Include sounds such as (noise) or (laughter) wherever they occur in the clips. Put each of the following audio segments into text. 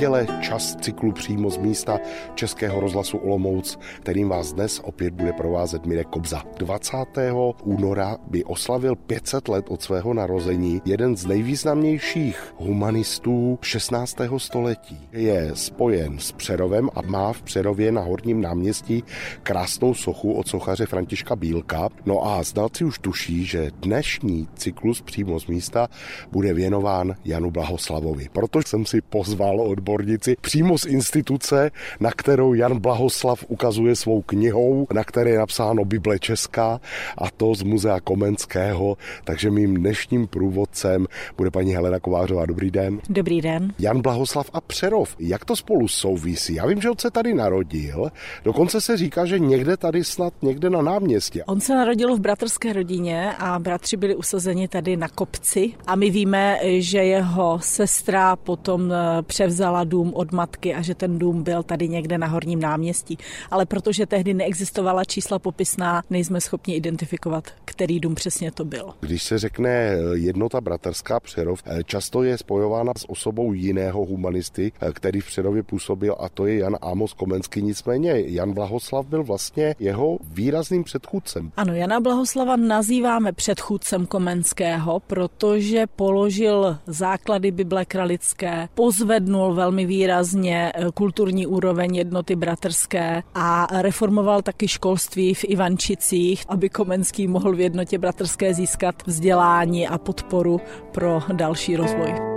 neděle, čas cyklu přímo z místa Českého rozhlasu Olomouc, kterým vás dnes opět bude provázet Mirek Kobza. 20. února by oslavil 500 let od svého narození jeden z nejvýznamnějších humanistů 16. století. Je spojen s Přerovem a má v Přerově na Horním náměstí krásnou sochu od sochaře Františka Bílka. No a znalci už tuší, že dnešní cyklus přímo z místa bude věnován Janu Blahoslavovi. Proto jsem si pozval odbornici přímo z instituce, na kterou Jan Blahoslav ukazuje svou knihou, na které je napsáno Bible Česká a to z Muzea Komenského. Takže mým dnešním průvodcem bude paní Helena Kovářová. Dobrý den. Dobrý den. Jan Blahoslav a Přerov. Jak to spolu souvisí? Já vím, že on se tady narodil. Dokonce se říká, že někde tady snad někde na náměstí. On se narodil v bratrské rodině a bratři byli usazeni tady na kopci a my víme, že jeho sestra potom eh, převzala dům od matky a že ten dům byl tady někde na Horním náměstí. Ale protože tehdy neexistovala čísla popisná, nejsme schopni identifikovat, který dům přesně to byl. Když se řekne eh, jednota bratrská Přerov, eh, často je spojována s osobou jiného humanisty, který v Přerově působil a to je Jan Amos Komenský. Nicméně Jan Blahoslav byl vlastně jeho výrazným předchůdcem. Ano, Jana Blahoslava nazýváme předchůdcem Komenského, protože položil základy Bible kralické, pozvednul velmi výrazně eh, kulturní úroveň jednoty bratrské a reformoval taky školství v Ivančicích, aby Komenský mohl v jednotě bratrské získat vzdělání a podporu pro další rozvoj.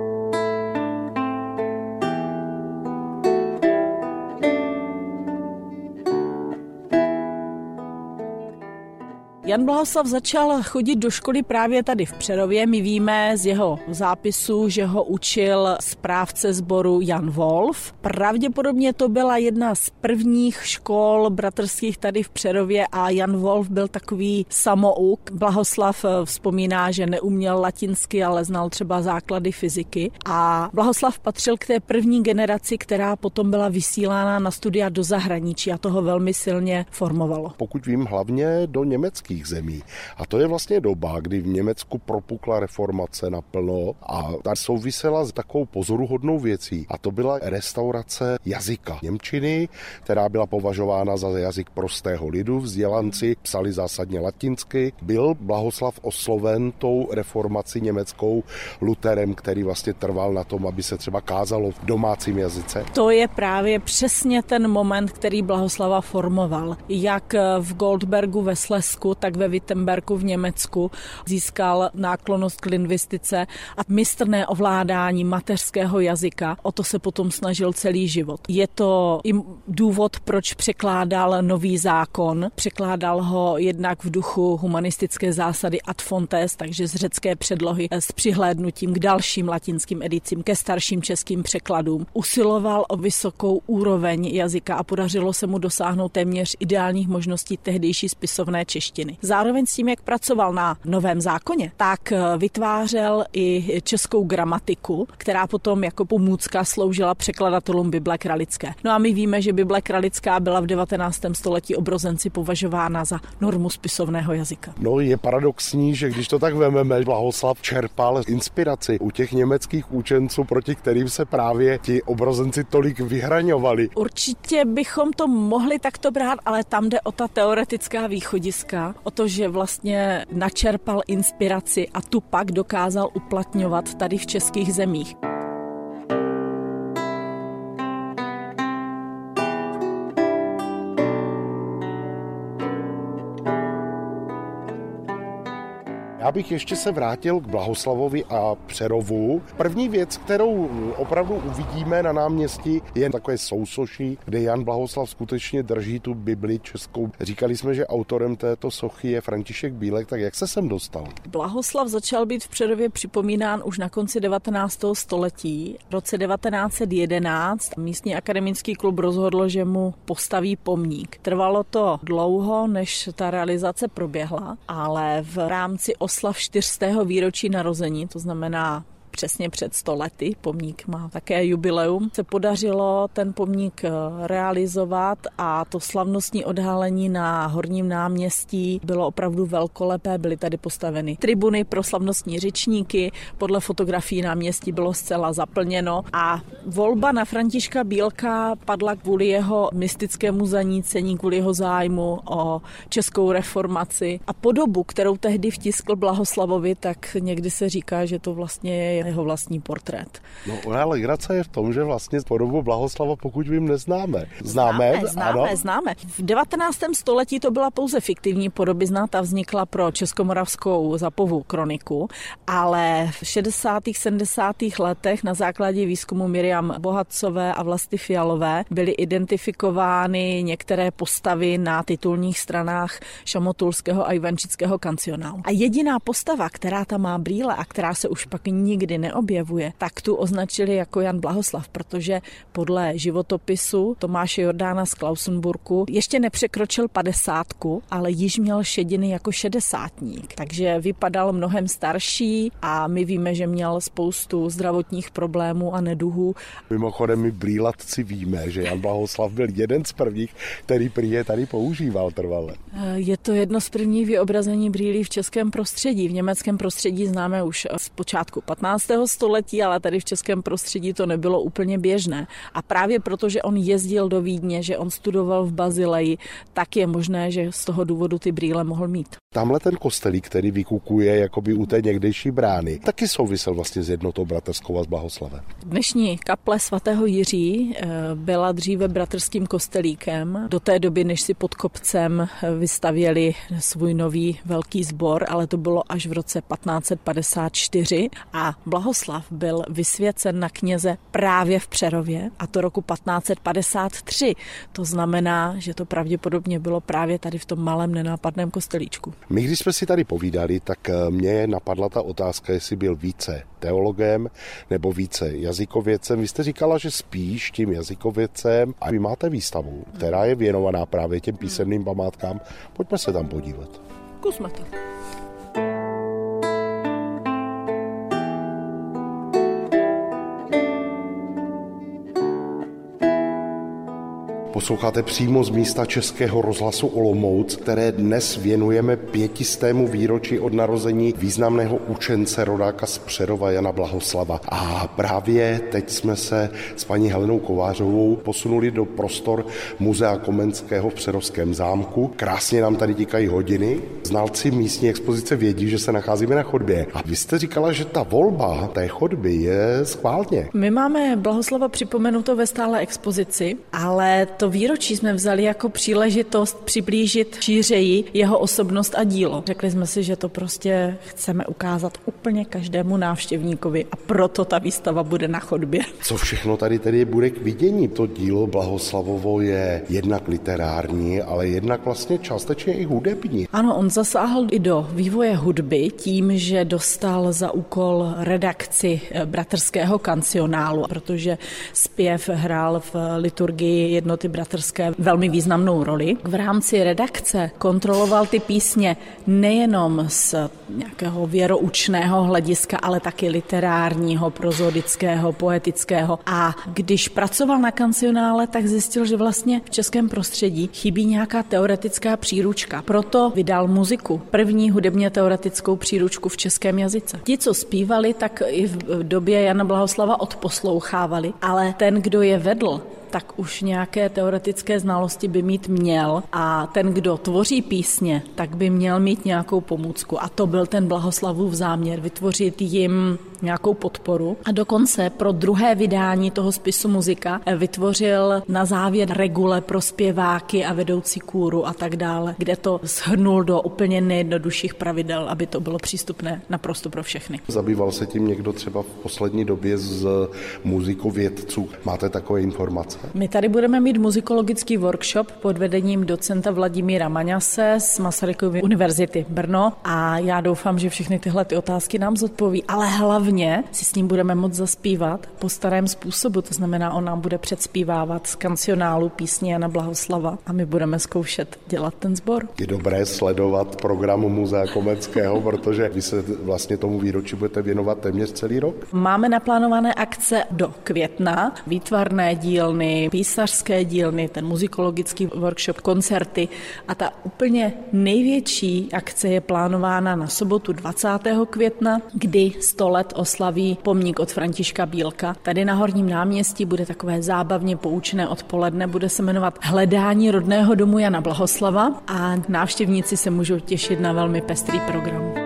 Jan Blahoslav začal chodit do školy právě tady v Přerově. My víme z jeho zápisu, že ho učil správce sboru Jan Wolf. Pravděpodobně to byla jedna z prvních škol bratrských tady v Přerově a Jan Wolf byl takový samouk. Blahoslav eh, vzpomíná, že neuměl latinsky, ale znal třeba základy fyziky. A Blahoslav patřil k té první generaci, která potom byla vysílána na studia do zahraničí a toho velmi silně formovalo. Pokud vím, hlavně do německých jiných zemí. A to je vlastně doba, kdy v Německu propukla reformace naplno a ta souvisela s takovou pozoruhodnou věcí. A to byla restaurace jazyka Němčiny, která byla považována za jazyk prostého lidu. Vzdělanci psali zásadně latinsky. Byl Blahoslav osloven tou reformací německou Luterem, který vlastně trval na tom, aby se třeba kázalo v domácím jazyce? To je právě přesně ten moment, který Blahoslava formoval. Jak v Goldbergu ve Slesku, tak ve Wittenbergu v Německu získal náklonost k lingvistice a mistrné ovládání mateřského jazyka. O to se potom snažil celý život. Je to i důvod, proč překládal nový zákon. Překládal ho jednak v duchu humanistické zásady ad fontes, takže z řecké předlohy s přihlédnutím k dalším latinským edicím, ke starším českým překladům. Usiloval o vysokou úroveň jazyka a podařilo se mu dosáhnout téměř ideálních možností tehdejší spisovné češtiny změny. Zároveň s tím, jak pracoval na novém zákoně, tak eh, vytvářel i českou gramatiku, která potom jako pomůcka sloužila překladatelům Bible kralické. No a my víme, že Bible kralická byla v 19. století obrozenci považována za normu spisovného jazyka. No je paradoxní, že když to tak vememe, Blahoslav čerpal inspiraci u těch německých učenců, proti kterým se právě ti obrozenci tolik vyhraňovali. Určitě bychom to mohli takto brát, ale tam jde o ta teoretická východiska, o to, že vlastně načerpal inspiraci a tu pak dokázal uplatňovat tady v českých zemích. Já bych ještě se vrátil k Blahoslavovi a Přerovu. První věc, kterou opravdu uvidíme na náměstí, je takové sousoší, kde Jan Blahoslav skutečně drží tu Bibli českou. Říkali jsme, že autorem této sochy je František Bílek, tak jak se sem dostal? Blahoslav začal být v Přerově připomínán už na konci 19. století. V roce 1911 místní akademický klub rozhodl, že mu postaví pomník. Trvalo to dlouho, než ta realizace proběhla, ale v rámci oslav čtyřstého výročí narození, to znamená přesně před 100 lety. Pomník má také jubileum. Se podařilo ten pomník eh, realizovat a to slavnostní odhalení na Horním náměstí bylo opravdu velkolepé. Byly tady postaveny tribuny pro slavnostní řečníky. Podle fotografií náměstí bylo zcela zaplněno a volba na Františka Bílka padla kvůli jeho mystickému zanícení, kvůli jeho zájmu o českou reformaci a podobu, kterou tehdy vtiskl Blahoslavovi, tak někdy se říká, že to vlastně je jeho vlastní portrét. No, ale legrace je v tom, že vlastně podobu Blahoslava, pokud vím, neznáme. Známe? Známe, známe, ano? známe. V 19. století to byla pouze fiktivní podobizna, ta vznikla pro Českomoravskou zapovu kroniku, ale v 60. 70. letech na základě výzkumu Miriam Bohatcové a Vlasty Fialové byly identifikovány některé postavy na titulních stranách Šamotulského a Ivančického kancionálu. A jediná postava, která tam má brýle a která se už pak nikdy neobjevuje, tak tu označili jako Jan Blahoslav, protože podle životopisu Tomáše Jordána z Klausenburku ještě nepřekročil padesátku, ale již měl šediny jako šedesátník. Takže vypadal mnohem starší a my víme, že měl spoustu zdravotních problémů a neduhů. Mimochodem my brýlatci víme, že Jan Blahoslav byl jeden z prvních, který prý je tady používal trvale. Je to jedno z prvních vyobrazení brýlí v českém prostředí. V německém prostředí známe už z počátku 15. století, ale tady v českém prostředí to nebylo úplně běžné. A právě proto, že on jezdil do Vídně, že on studoval v Bazileji, tak je možné, že z toho důvodu ty brýle mohl mít. Tamhle ten kostelík, který vykukuje jakoby u té někdejší brány, taky souvisel vlastně s jednotou bratrskou a s Blahoslavem. Dnešní kaple svatého Jiří eh, byla dříve bratrským kostelíkem do té doby, než si pod kopcem eh, vystavěli svůj nový velký sbor, ale to bylo až v roce 1554 a Blahoslav byl vysvěcen na kněze právě v Přerově a to roku 1553. To znamená, že to pravděpodobně bylo právě tady v tom malém nenápadném kostelíčku. My, když jsme si tady povídali, tak eh, mě napadla ta otázka, jestli byl více teologem nebo více jazykovědcem. Vy jste říkala, že spíš tím jazykovědcem a vy máte výstavu, která je věnovaná právě těm písemným památkám. Pojďme se tam podívat. Kusme to. Posloucháte přímo z místa Českého rozhlasu Olomouc, které dnes věnujeme pětistému výročí od narození významného učence rodáka z Přerova Jana Blahoslava. A právě teď jsme se s paní Helenou Kovářovou posunuli do prostor Muzea Komenského v Přerovském zámku. Krásně nám tady tikají hodiny. Znalci místní expozice vědí, že se nacházíme na chodbě. A vy jste říkala, že ta volba té chodby je schválně. My máme Blahoslava připomenuto ve stále expozici, ale to výročí jsme vzali jako příležitost přiblížit šířeji jeho osobnost a dílo. Řekli jsme si, že to prostě chceme ukázat úplně každému návštěvníkovi a proto ta výstava bude na chodbě. Co všechno tady tedy bude k vidění? To dílo Blahoslavovo je jednak literární, ale jednak vlastně částečně i hudební. Ano, on zasáhl i do vývoje hudby tím, že dostal za úkol redakci eh, bratrského kancionálu, protože zpěv hrál v liturgii jednoty bratrské velmi významnou roli. V rámci redakce kontroloval ty písně nejenom z nějakého věroučného hlediska, ale taky literárního, prozodického, poetického. A když pracoval na kancionále, tak zjistil, že vlastně v českém prostředí chybí nějaká teoretická příručka. Proto vydal muziku, první hudebně teoretickou příručku v českém jazyce. Ti, co zpívali, tak i v době Jana Blahoslava odposlouchávali, ale ten, kdo je vedl, tak už nějaké teoretické znalosti by mít měl a ten, kdo tvoří písně, tak by měl mít nějakou pomůcku a to byl ten Blahoslavův záměr, vytvořit jim nějakou podporu a dokonce pro druhé vydání toho spisu muzika vytvořil na závěr regule pro zpěváky a vedoucí kůru a tak dále, kde to shrnul do úplně nejjednodušších pravidel, aby to bylo přístupné naprosto pro všechny. Zabýval se tím někdo třeba v poslední době z muzikovědců? Máte takové informace? My tady budeme mít muzikologický workshop pod vedením docenta Vladimíra Maňase z Masarykovy univerzity Brno a já doufám, že všechny tyhle ty otázky nám zodpoví, ale hlavně si s ním budeme moc zaspívat po starém způsobu, to znamená, on nám bude předspívávat z kancionálu písně Jana Blahoslava a my budeme zkoušet dělat ten sbor. Je dobré sledovat program Muzea Komenského, protože vy se vlastně tomu výročí budete věnovat téměř celý rok. Máme naplánované akce do května, výtvarné dílny, písařské dílny, ten muzikologický workshop, koncerty a ta úplně největší akce je plánována na sobotu 20. května, kdy 100 let oslaví pomník od Františka Bílka. Tady na Horním náměstí bude takové zábavně poučné odpoledne, bude se jmenovat Hledání rodného domu Jana Blahoslava a návštěvníci se můžou těšit na velmi pestrý program.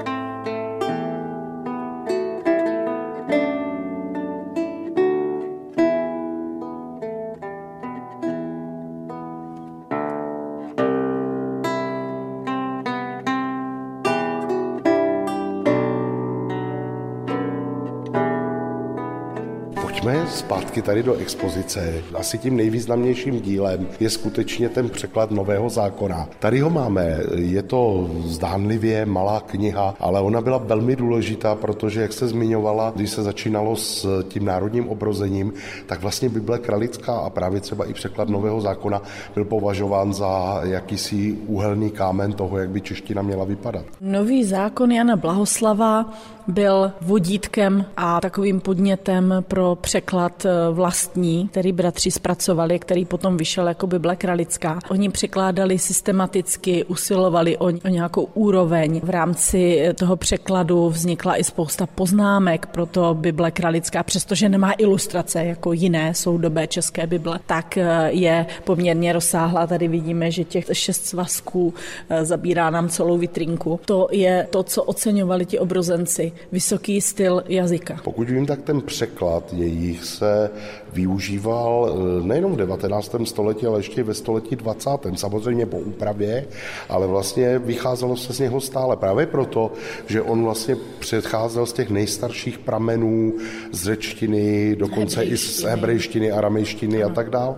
Pojďme zpátky tady do expozice. Asi tím nejvýznamnějším dílem je skutečně ten překlad nového zákona. Tady ho máme. Je to zdánlivě malá kniha, ale ona byla velmi důležitá, protože, jak se zmiňovala, když se začínalo s tím národním obrozením, tak vlastně Bible kralická a právě třeba i překlad nového zákona byl považován za jakýsi úhelný kámen toho, jak by čeština měla vypadat. Nový zákon Jana Blahoslava byl vodítkem a takovým podnětem pro překlad eh, vlastní, který bratři zpracovali, který potom vyšel jako Bible kralická. Oni překládali systematicky, usilovali o, o nějakou úroveň. V rámci eh, toho překladu vznikla i spousta poznámek pro to Bible kralická, přestože nemá ilustrace jako jiné soudobé české Bible, tak eh, je poměrně rozsáhlá. Tady vidíme, že těch šest svazků zabírá nám celou vitrinku. To je to, co oceňovali ti obrozenci vysoký styl jazyka. Pokud vím, tak ten překlad jejich se využíval eh, nejenom v 19. století, ale ještě ve století 20. Samozřejmě po úpravě, ale vlastně vycházelo se z něho stále právě proto, že on vlastně předcházel z těch nejstarších pramenů z řečtiny, dokonce i z hebrejštiny, aramejštiny a tak dále.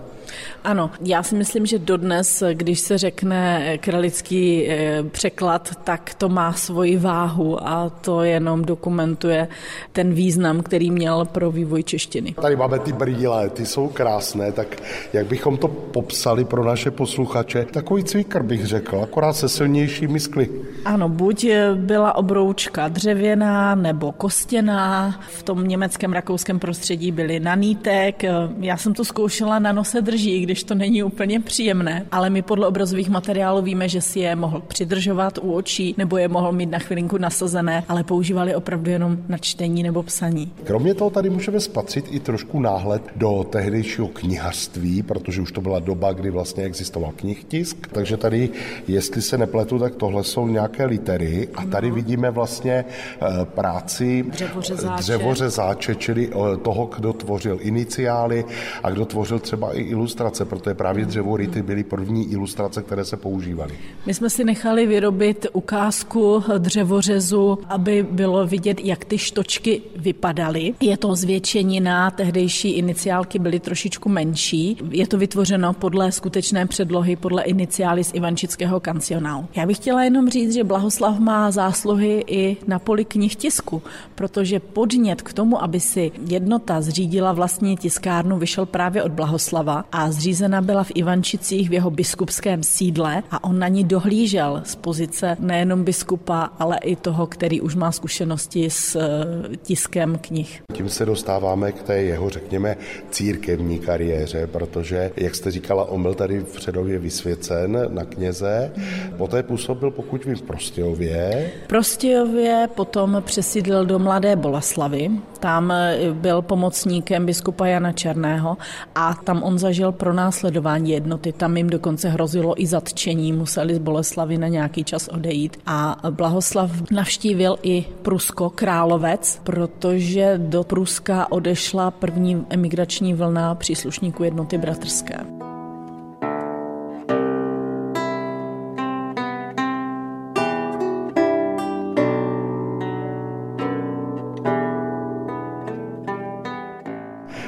Ano, já si myslím, že dodnes, když se řekne kralický eh, překlad, tak to má svoji váhu a to jenom dokumentuje ten význam, který měl pro vývoj češtiny. Tady máme ty brýle, ty jsou krásné, tak jak bychom to popsali pro naše posluchače? Takový cvikr bych řekl, akorát se silnějšími skly. Ano, buď byla obroučka dřevěná nebo kostěná, v tom německém, rakouském prostředí byly nanítek, já jsem to zkoušela na nose drží, když to není úplně příjemné, ale my podle obrazových materiálů víme, že si je mohl přidržovat u očí nebo je mohl mít na chvilinku nasazené, ale používali opravdu jenom na čtení nebo psaní. Kromě toho tady můžeme spatřit i trošku náhled do tehdejšího knihařství, protože už to byla doba, kdy vlastně existoval knihtisk. Takže tady, jestli se nepletu, tak tohle jsou nějaké litery a tady vidíme vlastně eh, práci dřevořezáče, dřevořezáče čili eh, toho, kdo tvořil iniciály a kdo tvořil třeba i ilustrace, protože právě dřevority byly první ilustrace, které se používaly. My jsme si nechali vyrobit ukázku dřevořezu, aby bylo vidět, jak ty štočky vypadaly. Je to zvětšenina, tehdejší iniciálky byly trošičku menší. Je to vytvořeno podle skutečné předlohy, podle iniciály z Ivančického kancionálu. Já bych chtěla jenom říct, že Blahoslav má zásluhy i na poli knihtisku, protože podnět k tomu, aby si jednota zřídila vlastní tiskárnu, vyšel právě od Blahoslava a zřízena byla v Ivančicích v jeho biskupském sídle a on na ní dohlížel z pozice nejenom biskupa, ale i toho, který už má zkušenosti s eh, tiskem knih. Tím se dostáváme k té jeho, řekněme, církevní kariéře, protože, jak jste říkala, on byl tady v Předově vysvěcen na kněze, poté působil, pokud vím, v Prostějově. Prostějově potom přesídlil do Mladé Boleslavy, tam eh, byl pomocníkem biskupa Jana Černého a tam on zažil pro následování jednoty. Tam jim dokonce hrozilo i zatčení, museli z Boleslavy na nějaký čas odejít. A Blahoslav navštívil i Prusko, Královec, protože do Pruska odešla první emigrační vlna příslušníků jednoty bratrské.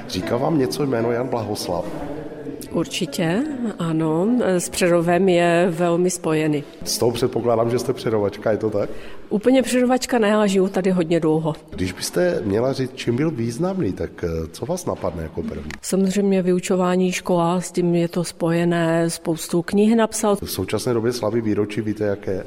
Říká vám něco jméno Jan Blahoslav? Určitě, ano. S Přerovem je velmi spojený. S tou předpokládám, že jste přerovačka, je to tak? Úplně přerovačka ne, ale žiju tady hodně dlouho. Když byste měla říct, čím byl významný, tak eh, co vás napadne jako první? Samozřejmě vyučování škola, s tím je to spojené, spoustu knih napsal. V současné době slavy výročí víte, jaké?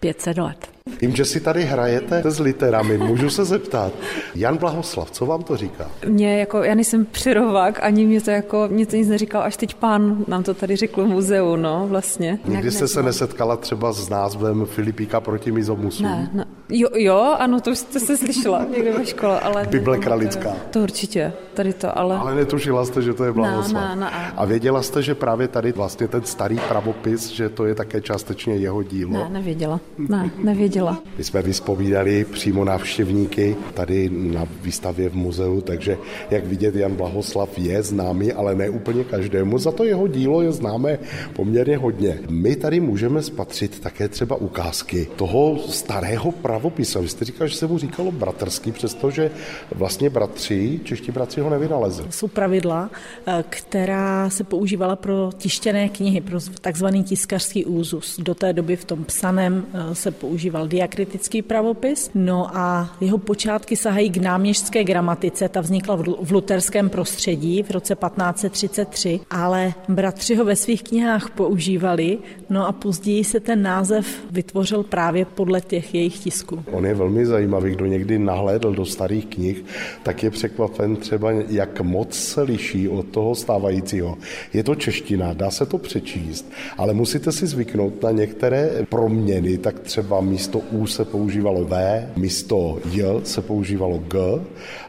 500 let. Vím, že si tady hrajete s literami, můžu se zeptat. Jan Blahoslav, co vám to říká? Mně jako, já nejsem přirovák, ani mě to jako, mě to nic neříkal, až teď pán nám to tady řekl v muzeu, no, vlastně. Nikdy jste se nesetkala třeba s názvem Filipíka proti mizomusu? Ne, ne. Jo, jo, ano, to jste se slyšela někde ve škole, ale... Bible kralická. To určitě, tady to, ale... Ale netušila jste, že to je Blahoslav. Ne, ne, ne. A věděla jste, že právě tady vlastně ten starý pravopis, že to je také částečně jeho dílo? Ne, nevěděla. Ne, nevěděla. My jsme vyspovídali přímo návštěvníky tady na výstavě v muzeu, takže jak vidět, Jan Blahoslav je známý, ale ne úplně každému. Za to jeho dílo je známé poměrně hodně. My tady můžeme spatřit také třeba ukázky toho starého pravopisu. Vy jste říkal, že se mu říkalo bratrský, přestože vlastně bratři, čeští bratři ho nevynalezli. Jsou pravidla, eh, která se používala pro tištěné knihy, pro takzvaný tiskařský úzus. Do té doby v tom psaném eh, se používal diakritický pravopis, no a jeho počátky sahají k náměstské gramatice, ta vznikla v luterském prostředí v roce 1533, ale bratři ho ve svých knihách používali, no a později se ten název vytvořil právě podle těch jejich tisků. On je velmi zajímavý, kdo někdy nahlédl do starých knih, tak je překvapen třeba, jak moc se liší od toho stávajícího. Je to čeština, dá se to přečíst, ale musíte si zvyknout na některé proměny, tak třeba místo U se používalo V, místo J se používalo G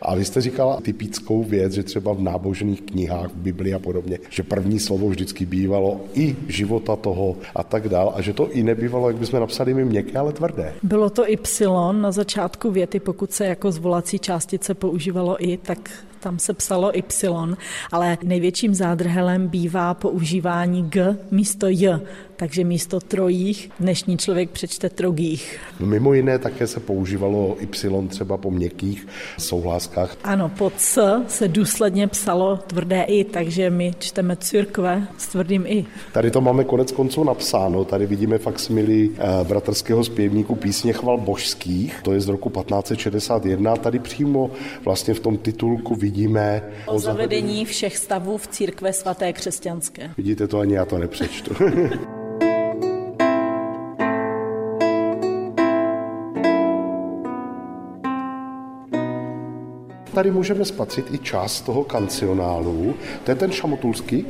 a vy jste říkala typickou věc, že třeba v nábožených knihách, v Biblii a podobně, že první slovo vždycky bývalo i života toho a tak dál a že to i nebývalo, jak bychom napsali my měkké, ale tvrdé. Bylo to Y na začátku věty, pokud se jako zvolací částice používalo i, tak tam se psalo Y, ale největším zádrhelem bývá používání G místo J, takže místo trojích dnešní člověk přečte trogých. Mimo jiné také se používalo Y třeba po měkkých souhláskách. Ano, pod C se důsledně psalo tvrdé I, takže my čteme církve s tvrdým I. Tady to máme konec konců napsáno, tady vidíme faksimily eh, bratrského zpěvníku písně chval božských, to je z roku 1561, tady přímo vlastně v tom titulku vidíme o zavedení všech stavů v církve svaté křesťanské. Vidíte to, ani já to nepřečtu. (laughs) tady můžeme spatřit i část toho kancionálu. To je ten šamotulský?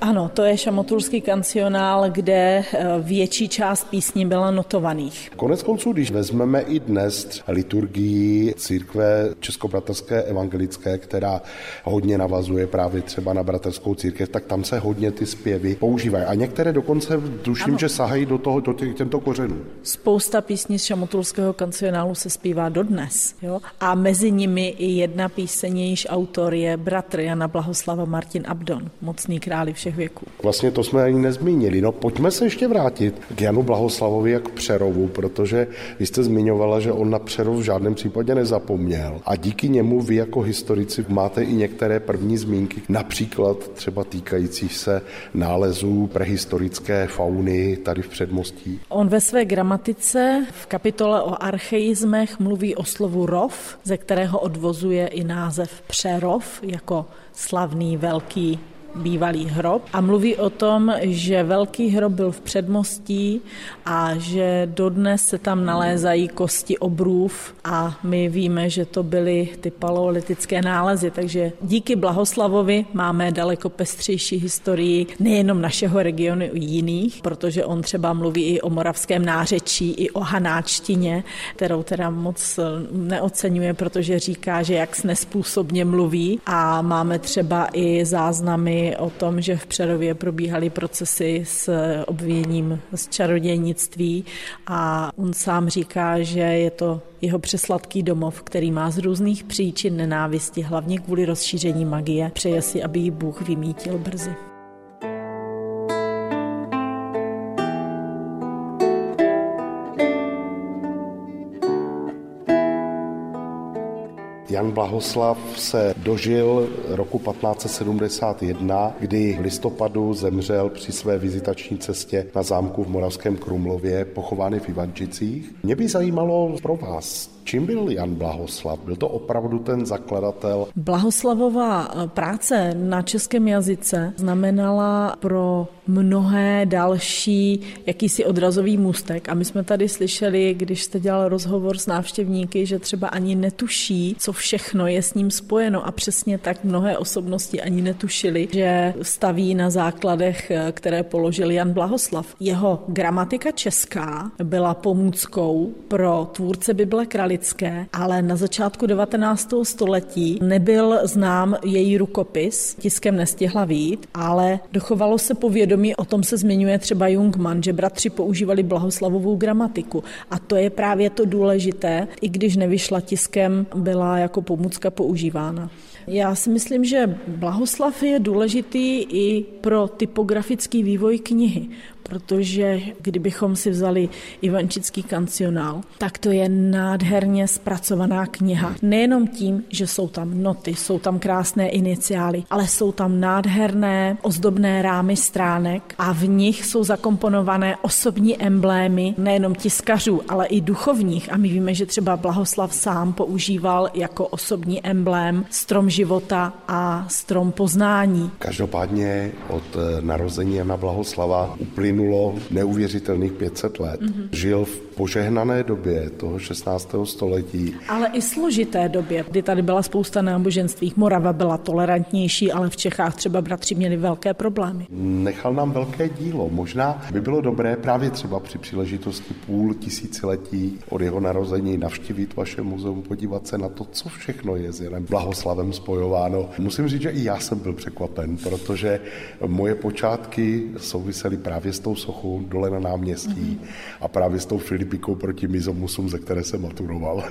Ano, to je šamotulský kancionál, kde eh, větší část písní byla notovaných. Konec konců, když vezmeme i dnes liturgii církve Českobratrské evangelické, která hodně navazuje právě třeba na bratrskou církev, tak tam se hodně ty zpěvy používají. A některé dokonce tuším, ano. že sahají do, toho, do těch, těmto kořenů. Spousta písní z šamotulského kancionálu se zpívá dodnes. Jo? A mezi nimi i jedna píseň, jejíž autor je bratr Jana Blahoslava Martin Abdon, mocný králi všech všech věků. Vlastně to jsme ani nezmínili. No pojďme se ještě vrátit k Janu Blahoslavovi jak Přerovu, protože vy jste zmiňovala, že on na Přerov v žádném případě nezapomněl. A díky němu vy jako historici máte i některé první zmínky, například třeba týkající se nálezů prehistorické fauny tady v předmostí. On ve své gramatice v kapitole o archeizmech mluví o slovu rov, ze kterého odvozuje i název Přerov jako slavný velký bývalý hrob a mluví o tom, že velký hrob byl v předmostí a že dodnes se tam nalézají kosti obrův a my víme, že to byly ty paleolitické nálezy, takže díky Blahoslavovi máme daleko pestřejší historii nejenom našeho regionu i jiných, protože on třeba mluví i o moravském nářečí, i o hanáčtině, kterou teda moc neocenuje, protože říká, že jak nespůsobně mluví. A máme třeba i záznamy o tom, že v Přerově probíhaly procesy s obviněním z čarodějnictví a on sám říká, že je to jeho přesladký domov, který má z různých příčin nenávisti, hlavně kvůli rozšíření magie. Přeje si, aby ji Bůh vymítil brzy. Jan Blahoslav se dožil roku 1571, kdy v listopadu zemřel při své vizitační cestě na zámku v Moravském Krumlově, pochovány v Ivančicích. Mě by zajímalo pro vás, Čím byl Jan Blahoslav? Byl to opravdu ten zakladatel? Blahoslavová práce na českém jazyce znamenala pro mnohé další jakýsi odrazový můstek. A my jsme tady slyšeli, když jste dělal rozhovor s návštěvníky, že třeba ani netuší, co všechno je s ním spojeno. A přesně tak mnohé osobnosti ani netušili, že staví na základech, které položil Jan Blahoslav. Jeho gramatika česká byla pomůckou pro tvůrce Bible Kralické, ale na začátku 19. století nebyl znám její rukopis, tiskem nestihla vít, ale dochovalo se povědomí vědomí, o tom se zmiňuje třeba Jungmann, že bratři používali blahoslavovou gramatiku. A to je právě to důležité, i když nevyšla tiskem, byla jako pomůcka používána. Já si myslím, že blahoslav je důležitý i pro typografický vývoj knihy, protože kdybychom si vzali Ivančický kancionál, tak to je nádherně zpracovaná kniha. Nejenom tím, že jsou tam noty, jsou tam krásné iniciály, ale jsou tam nádherné ozdobné rámy stránek a v nich jsou zakomponované osobní emblémy nejenom tiskařů, ale i duchovních. A my víme, že třeba Blahoslav sám používal jako osobní emblém strom života a strom poznání. Každopádně od eh, narození Jana Blahoslava uplynul uplynulo neuvěřitelných 500 let. Mm-hmm. Žil v požehnané době toho 16. století. Ale i složité době, kdy tady byla spousta náboženství. Morava byla tolerantnější, ale v Čechách třeba bratři měli velké problémy. Nechal nám velké dílo. Možná by bylo dobré právě třeba při příležitosti půl tisíciletí od jeho narození navštívit vaše muzeum, podívat se na to, co všechno je s Janem Blahoslavem spojováno. Musím říct, že i já jsem byl překvapen, protože moje počátky souvisely právě s tou sochou dole na náměstí mm-hmm. a právě s tou Filipikou proti Mizomusům, ze které jsem maturoval.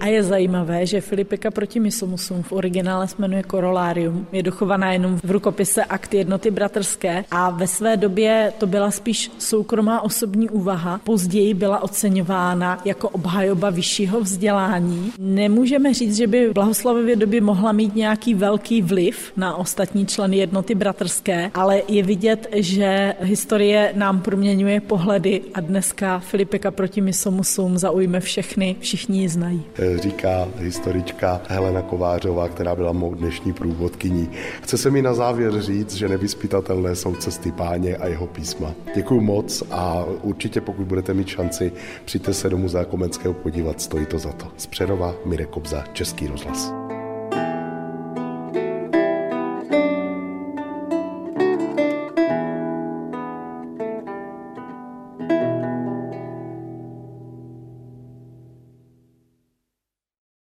a je zajímavé, že Filipika proti Mizomusům v originále se jmenuje Corollarium. Je dochovaná jenom v rukopise Akt jednoty bratrské a ve své době to byla spíš soukromá osobní úvaha. Později byla oceňována jako obhajoba vyššího vzdělání. Nemůžeme říct, že by v Blahoslavově době mohla mít nějaký velký vliv na ostatní členy jednoty bratrské, ale je vidět, že historie nám proměňuje pohledy a dneska Filipeka proti Misomusům zaujme všechny, všichni ji znají. Eh, říká historička Helena Kovářová, která byla mou dnešní průvodkyní. Chce se mi na závěr říct, že nevyspytatelné jsou cesty páně a jeho písma. Děkuji moc a určitě pokud budete mít šanci, přijďte se do Muzea Komenského podívat, stojí to za to. Z Přerova Mirek Kobza, Český rozhlas.